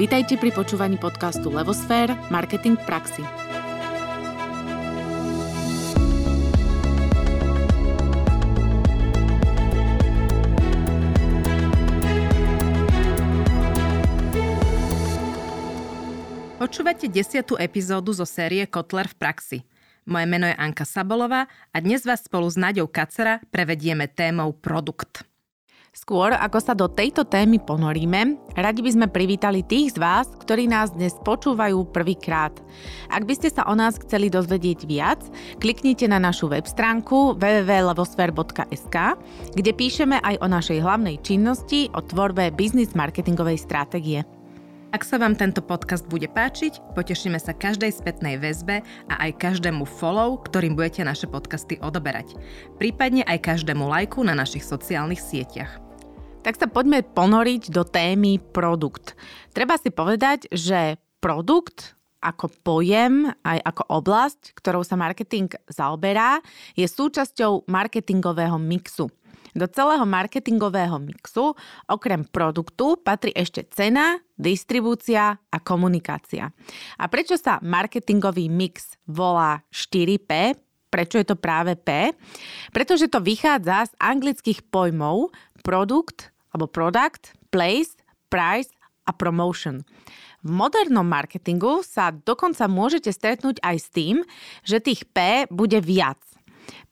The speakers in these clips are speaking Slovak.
Vítajte pri počúvaní podcastu Levosfér – Marketing v praxi. Počúvate desiatú epizódu zo série Kotler v praxi. Moje meno je Anka Sabolová a dnes vás spolu s Naďou Kacera prevedieme témou produkt. Skôr ako sa do tejto témy ponoríme, radi by sme privítali tých z vás, ktorí nás dnes počúvajú prvýkrát. Ak by ste sa o nás chceli dozvedieť viac, kliknite na našu web stránku www.levosfer.sk, kde píšeme aj o našej hlavnej činnosti, o tvorbe biznis marketingovej stratégie. Ak sa vám tento podcast bude páčiť, potešíme sa každej spätnej väzbe a aj každému follow, ktorým budete naše podcasty odoberať. Prípadne aj každému lajku na našich sociálnych sieťach. Tak sa poďme ponoriť do témy produkt. Treba si povedať, že produkt ako pojem, aj ako oblasť, ktorou sa marketing zaoberá, je súčasťou marketingového mixu. Do celého marketingového mixu okrem produktu patrí ešte cena, distribúcia a komunikácia. A prečo sa marketingový mix volá 4P? Prečo je to práve P? Pretože to vychádza z anglických pojmov produkt alebo product, place, price a promotion. V modernom marketingu sa dokonca môžete stretnúť aj s tým, že tých P bude viac.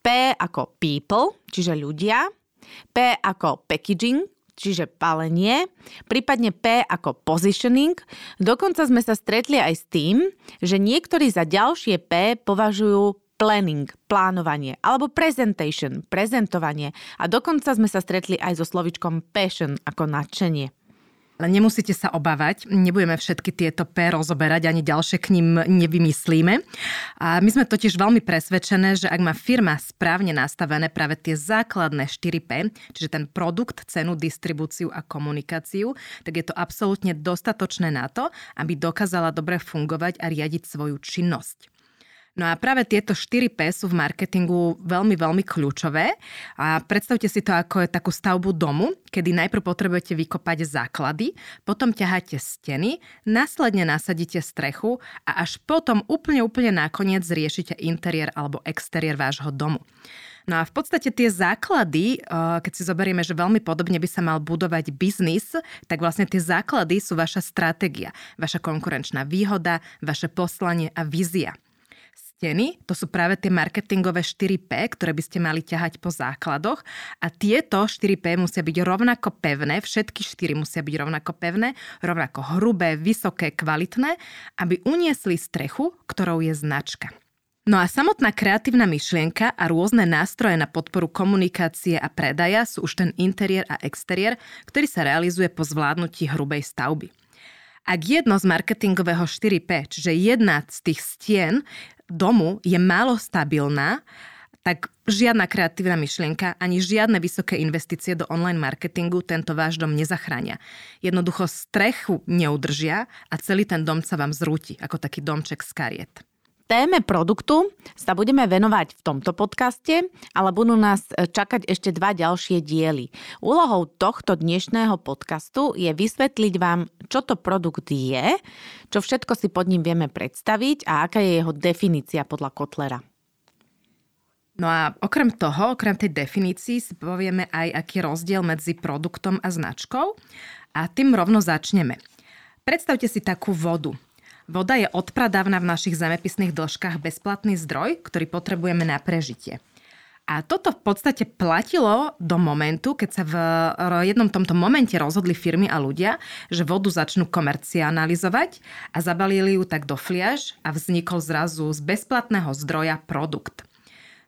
P ako people, čiže ľudia, P ako packaging, čiže palenie, prípadne P ako positioning. Dokonca sme sa stretli aj s tým, že niektorí za ďalšie P považujú planning, plánovanie, alebo presentation, prezentovanie. A dokonca sme sa stretli aj so slovičkom passion ako nadšenie. Ale nemusíte sa obávať, nebudeme všetky tieto P rozoberať, ani ďalšie k ním nevymyslíme. A my sme totiž veľmi presvedčené, že ak má firma správne nastavené práve tie základné 4P, čiže ten produkt, cenu, distribúciu a komunikáciu, tak je to absolútne dostatočné na to, aby dokázala dobre fungovať a riadiť svoju činnosť. No a práve tieto 4P sú v marketingu veľmi, veľmi kľúčové. A predstavte si to ako takú stavbu domu, kedy najprv potrebujete vykopať základy, potom ťaháte steny, následne nasadíte strechu a až potom úplne, úplne nakoniec riešite interiér alebo exteriér vášho domu. No a v podstate tie základy, eh, keď si zoberieme, že veľmi podobne by sa mal budovať biznis, tak vlastne tie základy sú vaša stratégia, vaša konkurenčná výhoda, vaše poslanie a vízia steny, to sú práve tie marketingové 4P, ktoré by ste mali ťahať po základoch a tieto 4P musia byť rovnako pevné, všetky 4 musia byť rovnako pevné, rovnako hrubé, vysoké, kvalitné, aby uniesli strechu, ktorou je značka. No a samotná kreatívna myšlienka a rôzne nástroje na podporu komunikácie a predaja sú už ten interiér a exteriér, ktorý sa realizuje po zvládnutí hrubej stavby. Ak jedno z marketingového 4P, čiže jedna z tých stien domu je málo stabilná, tak žiadna kreatívna myšlienka ani žiadne vysoké investície do online marketingu tento váš dom nezachránia. Jednoducho strechu neudržia a celý ten dom sa vám zrúti, ako taký domček z kariet. Téme produktu sa budeme venovať v tomto podcaste, ale budú nás čakať ešte dva ďalšie diely. Úlohou tohto dnešného podcastu je vysvetliť vám, čo to produkt je, čo všetko si pod ním vieme predstaviť a aká je jeho definícia podľa Kotlera. No a okrem toho, okrem tej definícii si povieme aj, aký je rozdiel medzi produktom a značkou a tým rovno začneme. Predstavte si takú vodu. Voda je odpradávna v našich zemepisných dĺžkach bezplatný zdroj, ktorý potrebujeme na prežitie. A toto v podstate platilo do momentu, keď sa v jednom tomto momente rozhodli firmy a ľudia, že vodu začnú komercializovať a zabalili ju tak do fliaž a vznikol zrazu z bezplatného zdroja produkt.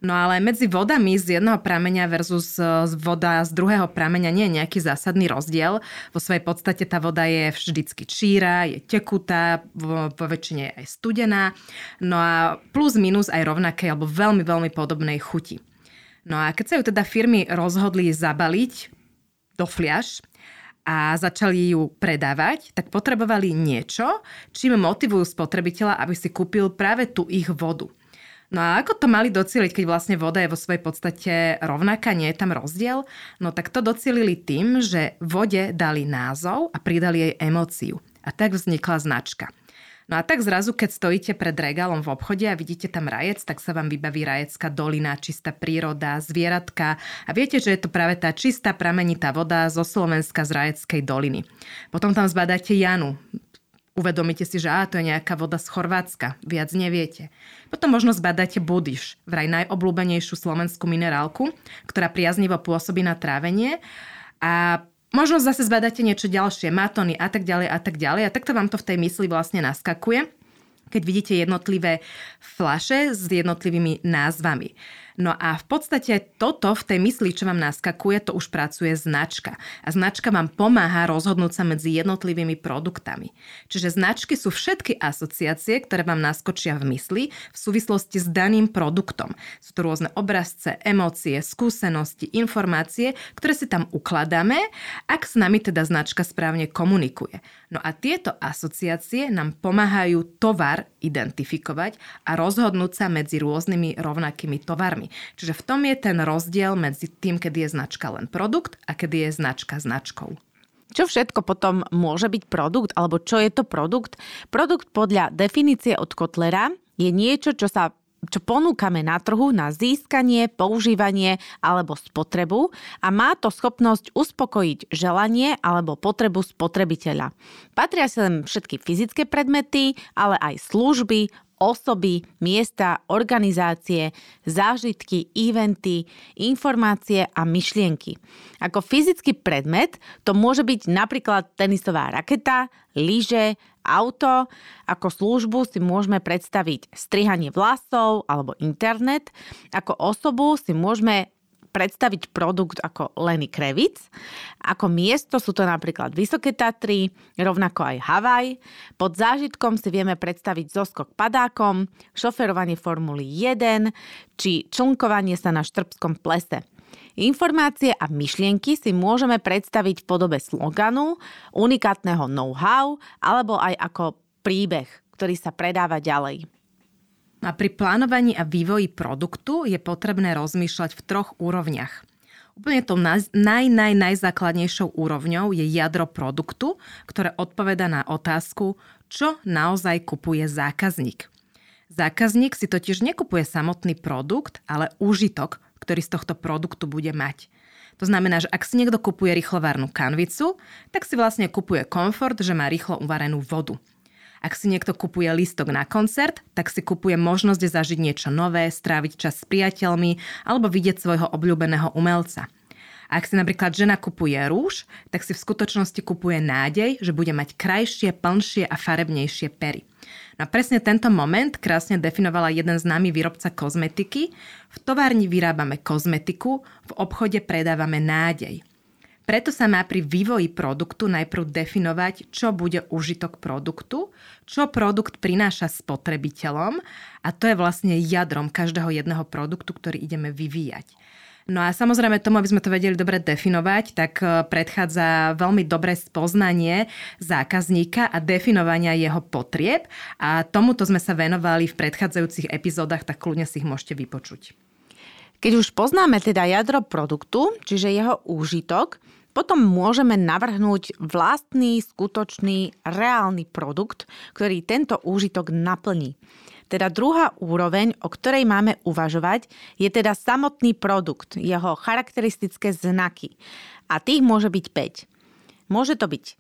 No ale medzi vodami z jedného prameňa versus e, voda z druhého prameňa nie je nejaký zásadný rozdiel. Vo svojej podstate tá voda je vždycky číra, je tekutá, vo väčšine je aj studená. No a plus minus aj rovnaké alebo veľmi, veľmi podobnej chuti. No a keď sa ju teda firmy rozhodli zabaliť do fliaž, a začali ju predávať, tak potrebovali niečo, čím motivujú spotrebiteľa, aby si kúpil práve tú ich vodu. No a ako to mali docieliť, keď vlastne voda je vo svojej podstate rovnaká, nie je tam rozdiel? No tak to docielili tým, že vode dali názov a pridali jej emóciu. A tak vznikla značka. No a tak zrazu, keď stojíte pred regálom v obchode a vidíte tam rajec, tak sa vám vybaví rajecká dolina, čistá príroda, zvieratka a viete, že je to práve tá čistá pramenitá voda zo Slovenska z Rajeckej doliny. Potom tam zbadáte Janu, Uvedomíte si, že á, to je nejaká voda z Chorvátska, viac neviete. Potom možno zbadáte Budiš, vraj najobľúbenejšiu slovenskú minerálku, ktorá priaznivo pôsobí na trávenie a Možno zase zbadáte niečo ďalšie, matóny a tak ďalej a tak ďalej. A takto vám to v tej mysli vlastne naskakuje, keď vidíte jednotlivé flaše s jednotlivými názvami. No a v podstate toto v tej mysli, čo vám naskakuje, to už pracuje značka. A značka vám pomáha rozhodnúť sa medzi jednotlivými produktami. Čiže značky sú všetky asociácie, ktoré vám naskočia v mysli v súvislosti s daným produktom. Sú to rôzne obrazce, emócie, skúsenosti, informácie, ktoré si tam ukladáme, ak s nami teda značka správne komunikuje. No a tieto asociácie nám pomáhajú tovar identifikovať a rozhodnúť sa medzi rôznymi rovnakými tovarmi. Čiže v tom je ten rozdiel medzi tým, kedy je značka len produkt a kedy je značka značkou. Čo všetko potom môže byť produkt, alebo čo je to produkt? Produkt podľa definície od Kotlera je niečo, čo sa čo ponúkame na trhu na získanie, používanie alebo spotrebu a má to schopnosť uspokojiť želanie alebo potrebu spotrebiteľa. Patria sem všetky fyzické predmety, ale aj služby, osoby, miesta, organizácie, zážitky, eventy, informácie a myšlienky. Ako fyzický predmet to môže byť napríklad tenisová raketa, lyže, auto. Ako službu si môžeme predstaviť strihanie vlasov alebo internet. Ako osobu si môžeme predstaviť produkt ako Lenny Kravitz. Ako miesto sú to napríklad Vysoké Tatry, rovnako aj Havaj. Pod zážitkom si vieme predstaviť zoskok padákom, šoferovanie Formuly 1 či člnkovanie sa na štrbskom plese. Informácie a myšlienky si môžeme predstaviť v podobe sloganu, unikátneho know-how alebo aj ako príbeh, ktorý sa predáva ďalej. A pri plánovaní a vývoji produktu je potrebné rozmýšľať v troch úrovniach. Úplne tou naj, naj, najzákladnejšou úrovňou je jadro produktu, ktoré odpoveda na otázku, čo naozaj kupuje zákazník. Zákazník si totiž nekupuje samotný produkt, ale úžitok, ktorý z tohto produktu bude mať. To znamená, že ak si niekto kupuje rýchlovárnu kanvicu, tak si vlastne kupuje komfort, že má rýchlo uvarenú vodu. Ak si niekto kupuje listok na koncert, tak si kupuje možnosť zažiť niečo nové, stráviť čas s priateľmi alebo vidieť svojho obľúbeného umelca. Ak si napríklad žena kupuje rúž, tak si v skutočnosti kupuje nádej, že bude mať krajšie, plnšie a farebnejšie pery. No a presne tento moment krásne definovala jeden známy výrobca kozmetiky. V továrni vyrábame kozmetiku, v obchode predávame nádej. Preto sa má pri vývoji produktu najprv definovať, čo bude užitok produktu, čo produkt prináša spotrebiteľom a to je vlastne jadrom každého jedného produktu, ktorý ideme vyvíjať. No a samozrejme tomu, aby sme to vedeli dobre definovať, tak e, predchádza veľmi dobré spoznanie zákazníka a definovania jeho potrieb a tomuto sme sa venovali v predchádzajúcich epizódach, tak kľudne si ich môžete vypočuť. Keď už poznáme teda jadro produktu, čiže jeho úžitok, potom môžeme navrhnúť vlastný, skutočný, reálny produkt, ktorý tento úžitok naplní. Teda druhá úroveň, o ktorej máme uvažovať, je teda samotný produkt, jeho charakteristické znaky. A tých môže byť 5. Môže to byť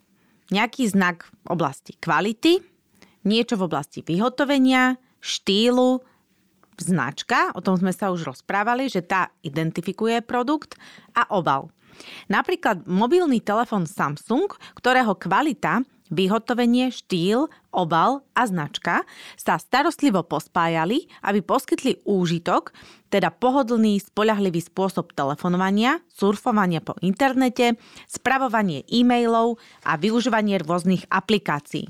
nejaký znak v oblasti kvality, niečo v oblasti vyhotovenia, štýlu, značka, o tom sme sa už rozprávali, že tá identifikuje produkt a obal. Napríklad mobilný telefón Samsung, ktorého kvalita vyhotovenie, štýl, obal a značka sa starostlivo pospájali, aby poskytli úžitok, teda pohodlný, spoľahlivý spôsob telefonovania, surfovania po internete, spravovanie e-mailov a využívanie rôznych aplikácií.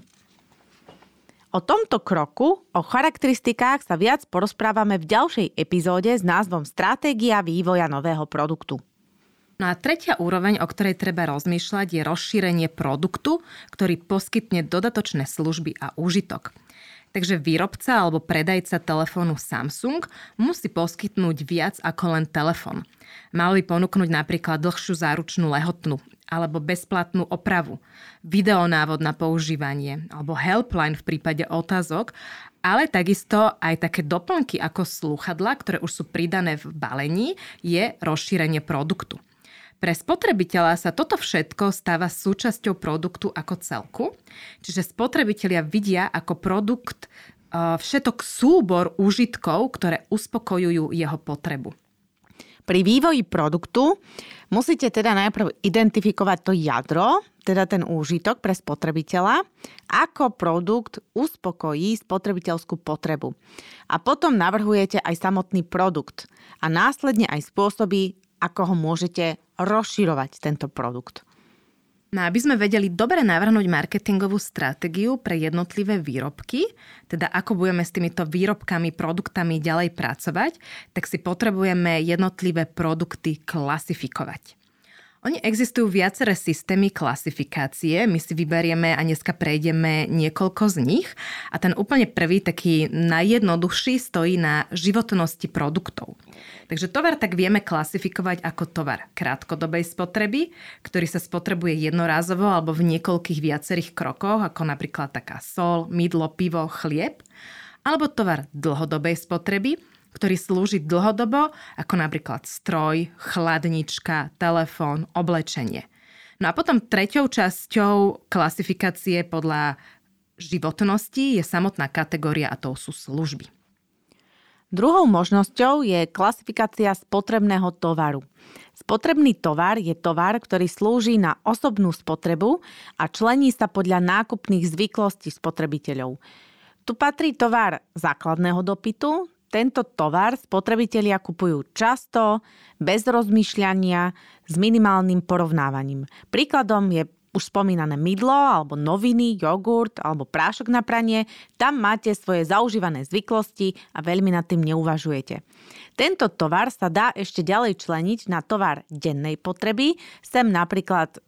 O tomto kroku, o charakteristikách sa viac porozprávame v ďalšej epizóde s názvom Stratégia vývoja nového produktu. No a tretia úroveň, o ktorej treba rozmýšľať, je rozšírenie produktu, ktorý poskytne dodatočné služby a úžitok. Takže výrobca alebo predajca telefónu Samsung musí poskytnúť viac ako len telefón. Mal by ponúknuť napríklad dlhšiu záručnú lehotnú alebo bezplatnú opravu, videonávod na používanie alebo helpline v prípade otázok, ale takisto aj také doplnky ako slúchadla, ktoré už sú pridané v balení, je rozšírenie produktu. Pre spotrebiteľa sa toto všetko stáva súčasťou produktu ako celku, čiže spotrebitelia vidia ako produkt e, všetok súbor úžitkov, ktoré uspokojujú jeho potrebu. Pri vývoji produktu musíte teda najprv identifikovať to jadro, teda ten úžitok pre spotrebiteľa, ako produkt uspokojí spotrebiteľskú potrebu. A potom navrhujete aj samotný produkt a následne aj spôsoby, ako ho môžete rozširovať tento produkt. No aby sme vedeli dobre navrhnúť marketingovú stratégiu pre jednotlivé výrobky, teda ako budeme s týmito výrobkami, produktami ďalej pracovať, tak si potrebujeme jednotlivé produkty klasifikovať. Oni existujú viaceré systémy klasifikácie, my si vyberieme a dneska prejdeme niekoľko z nich a ten úplne prvý, taký najjednoduchší, stojí na životnosti produktov. Takže tovar tak vieme klasifikovať ako tovar krátkodobej spotreby, ktorý sa spotrebuje jednorázovo alebo v niekoľkých viacerých krokoch, ako napríklad taká sol, mydlo, pivo, chlieb, alebo tovar dlhodobej spotreby, ktorý slúži dlhodobo, ako napríklad stroj, chladnička, telefón, oblečenie. No a potom treťou časťou klasifikácie podľa životnosti je samotná kategória a to sú služby. Druhou možnosťou je klasifikácia spotrebného tovaru. Spotrebný tovar je tovar, ktorý slúži na osobnú spotrebu a člení sa podľa nákupných zvyklostí spotrebiteľov. Tu patrí tovar základného dopytu, tento tovar spotrebitelia kupujú často, bez rozmýšľania, s minimálnym porovnávaním. Príkladom je už spomínané mydlo, alebo noviny, jogurt, alebo prášok na pranie, tam máte svoje zaužívané zvyklosti a veľmi nad tým neuvažujete. Tento tovar sa dá ešte ďalej členiť na tovar dennej potreby. Sem napríklad e,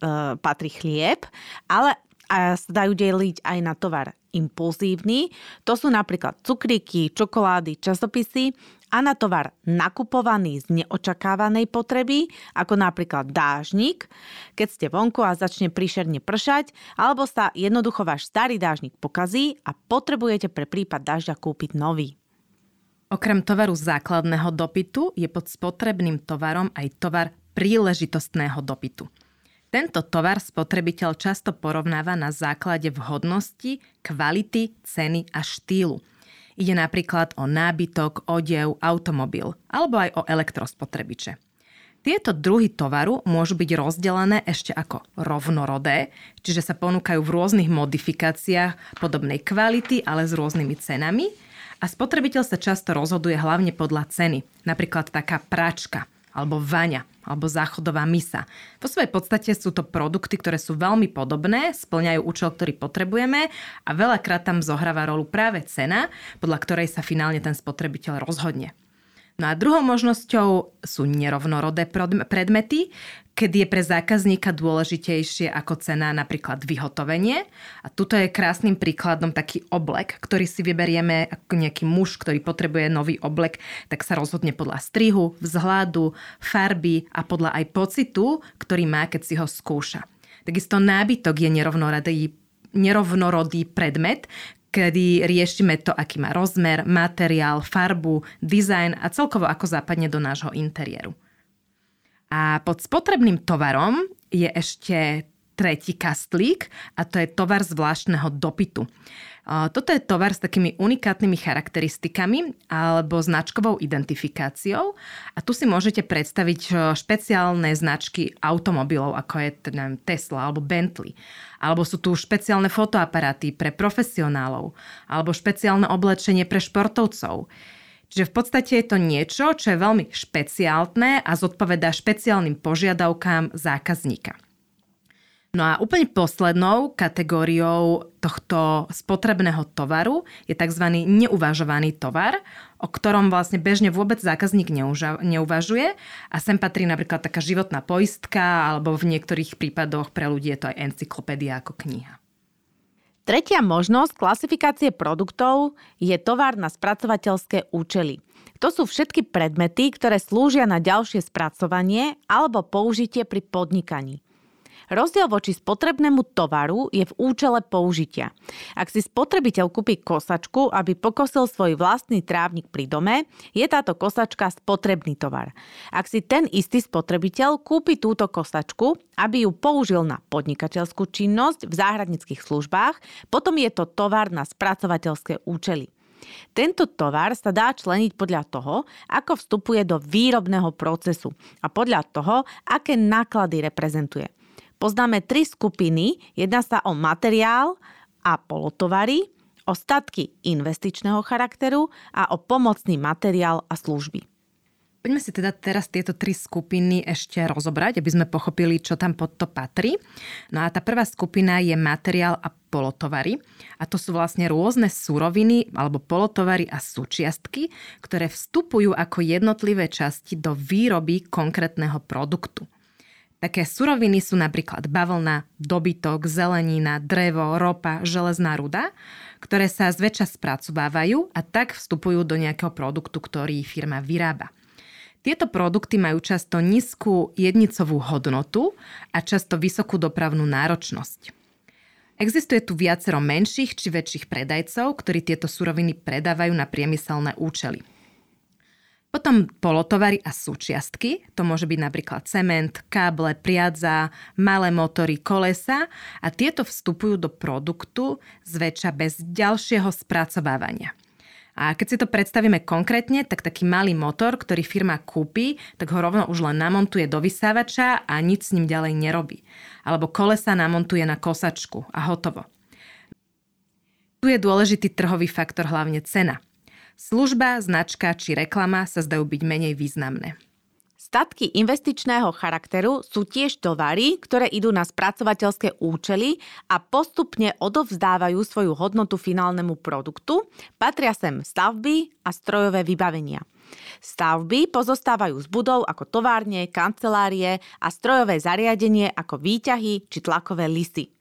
patrí chlieb, ale a sa dajú deliť aj na tovar impulzívny. To sú napríklad cukríky, čokolády, časopisy a na tovar nakupovaný z neočakávanej potreby, ako napríklad dážnik, keď ste vonku a začne príšerne pršať, alebo sa jednoducho váš starý dážnik pokazí a potrebujete pre prípad dažďa kúpiť nový. Okrem tovaru základného dopytu je pod spotrebným tovarom aj tovar príležitostného dopytu. Tento tovar spotrebiteľ často porovnáva na základe vhodnosti, kvality, ceny a štýlu. Ide napríklad o nábytok, odev, automobil alebo aj o elektrospotrebiče. Tieto druhy tovaru môžu byť rozdelené ešte ako rovnorodé, čiže sa ponúkajú v rôznych modifikáciách podobnej kvality, ale s rôznymi cenami. A spotrebiteľ sa často rozhoduje hlavne podľa ceny. Napríklad taká pračka alebo vaňa, alebo záchodová misa. Po svojej podstate sú to produkty, ktoré sú veľmi podobné, splňajú účel, ktorý potrebujeme a veľakrát tam zohráva rolu práve cena, podľa ktorej sa finálne ten spotrebiteľ rozhodne. No a druhou možnosťou sú nerovnorodé predmety, kedy je pre zákazníka dôležitejšie ako cena napríklad vyhotovenie. A tuto je krásnym príkladom taký oblek, ktorý si vyberieme ako nejaký muž, ktorý potrebuje nový oblek, tak sa rozhodne podľa strihu, vzhľadu, farby a podľa aj pocitu, ktorý má, keď si ho skúša. Takisto nábytok je nerovnorodý nerovnorodý predmet, kedy riešime to, aký má rozmer, materiál, farbu, dizajn a celkovo ako zapadne do nášho interiéru. A pod spotrebným tovarom je ešte tretí kastlík a to je tovar zvláštneho dopytu. Toto je tovar s takými unikátnymi charakteristikami alebo značkovou identifikáciou a tu si môžete predstaviť špeciálne značky automobilov, ako je neviem, Tesla alebo Bentley. Alebo sú tu špeciálne fotoaparáty pre profesionálov alebo špeciálne oblečenie pre športovcov. Čiže v podstate je to niečo, čo je veľmi špeciálne a zodpovedá špeciálnym požiadavkám zákazníka. No a úplne poslednou kategóriou tohto spotrebného tovaru je tzv. neuvažovaný tovar, o ktorom vlastne bežne vôbec zákazník neuvažuje a sem patrí napríklad taká životná poistka alebo v niektorých prípadoch pre ľudí je to aj encyklopédia ako kniha. Tretia možnosť klasifikácie produktov je tovar na spracovateľské účely. To sú všetky predmety, ktoré slúžia na ďalšie spracovanie alebo použitie pri podnikaní. Rozdiel voči spotrebnému tovaru je v účele použitia. Ak si spotrebiteľ kúpi kosačku, aby pokosil svoj vlastný trávnik pri dome, je táto kosačka spotrebný tovar. Ak si ten istý spotrebiteľ kúpi túto kosačku, aby ju použil na podnikateľskú činnosť v záhradnických službách, potom je to tovar na spracovateľské účely. Tento tovar sa dá členiť podľa toho, ako vstupuje do výrobného procesu a podľa toho, aké náklady reprezentuje poznáme tri skupiny. Jedná sa o materiál a polotovary, o statky investičného charakteru a o pomocný materiál a služby. Poďme si teda teraz tieto tri skupiny ešte rozobrať, aby sme pochopili, čo tam pod to patrí. No a tá prvá skupina je materiál a polotovary. A to sú vlastne rôzne suroviny alebo polotovary a súčiastky, ktoré vstupujú ako jednotlivé časti do výroby konkrétneho produktu. Také suroviny sú napríklad bavlna, dobytok, zelenina, drevo, ropa, železná ruda, ktoré sa zväčša spracovávajú a tak vstupujú do nejakého produktu, ktorý firma vyrába. Tieto produkty majú často nízku jednicovú hodnotu a často vysokú dopravnú náročnosť. Existuje tu viacero menších či väčších predajcov, ktorí tieto suroviny predávajú na priemyselné účely. Potom polotovary a súčiastky, to môže byť napríklad cement, káble, priadza, malé motory, kolesa a tieto vstupujú do produktu zväčša bez ďalšieho spracovávania. A keď si to predstavíme konkrétne, tak taký malý motor, ktorý firma kúpi, tak ho rovno už len namontuje do vysávača a nič s ním ďalej nerobí. Alebo kolesa namontuje na kosačku a hotovo. Tu je dôležitý trhový faktor, hlavne cena – Služba, značka či reklama sa zdajú byť menej významné. Statky investičného charakteru sú tiež tovary, ktoré idú na spracovateľské účely a postupne odovzdávajú svoju hodnotu finálnemu produktu. Patria sem stavby a strojové vybavenia. Stavby pozostávajú z budov ako továrne, kancelárie a strojové zariadenie ako výťahy či tlakové lisy.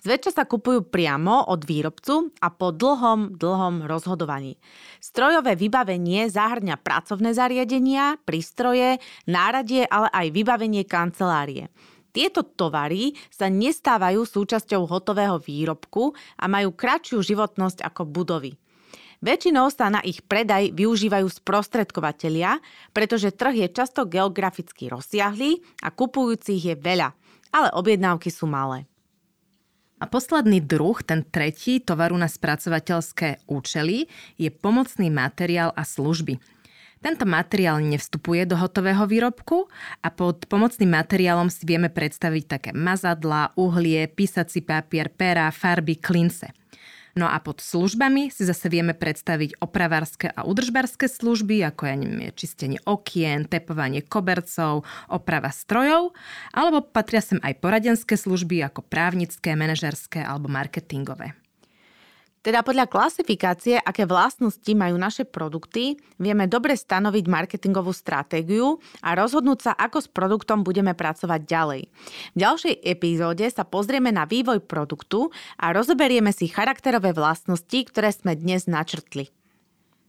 Zväčša sa kupujú priamo od výrobcu a po dlhom, dlhom rozhodovaní. Strojové vybavenie zahrňa pracovné zariadenia, prístroje, náradie, ale aj vybavenie kancelárie. Tieto tovary sa nestávajú súčasťou hotového výrobku a majú kratšiu životnosť ako budovy. Väčšinou sa na ich predaj využívajú sprostredkovateľia, pretože trh je často geograficky rozsiahlý a kupujúcich je veľa, ale objednávky sú malé. A posledný druh, ten tretí, tovaru na spracovateľské účely, je pomocný materiál a služby. Tento materiál nevstupuje do hotového výrobku a pod pomocným materiálom si vieme predstaviť také mazadla, uhlie, písací papier, pera, farby, klince. No a pod službami si zase vieme predstaviť opravárske a udržbarské služby, ako ja neviem, čistenie okien, tepovanie kobercov, oprava strojov, alebo patria sem aj poradenské služby ako právnické, manažerské alebo marketingové. Teda podľa klasifikácie, aké vlastnosti majú naše produkty, vieme dobre stanoviť marketingovú stratégiu a rozhodnúť sa, ako s produktom budeme pracovať ďalej. V ďalšej epizóde sa pozrieme na vývoj produktu a rozoberieme si charakterové vlastnosti, ktoré sme dnes načrtli.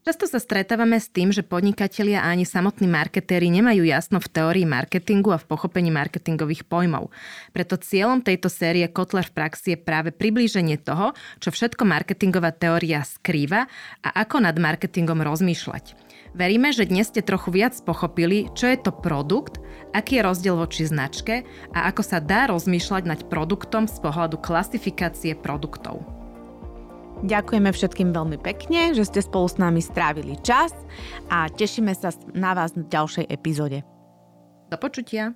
Často sa stretávame s tým, že podnikatelia a ani samotní marketéri nemajú jasno v teórii marketingu a v pochopení marketingových pojmov. Preto cieľom tejto série Kotler v praxi je práve priblíženie toho, čo všetko marketingová teória skrýva a ako nad marketingom rozmýšľať. Veríme, že dnes ste trochu viac pochopili, čo je to produkt, aký je rozdiel voči značke a ako sa dá rozmýšľať nad produktom z pohľadu klasifikácie produktov. Ďakujeme všetkým veľmi pekne, že ste spolu s nami strávili čas a tešíme sa na vás v ďalšej epizóde. Do počutia.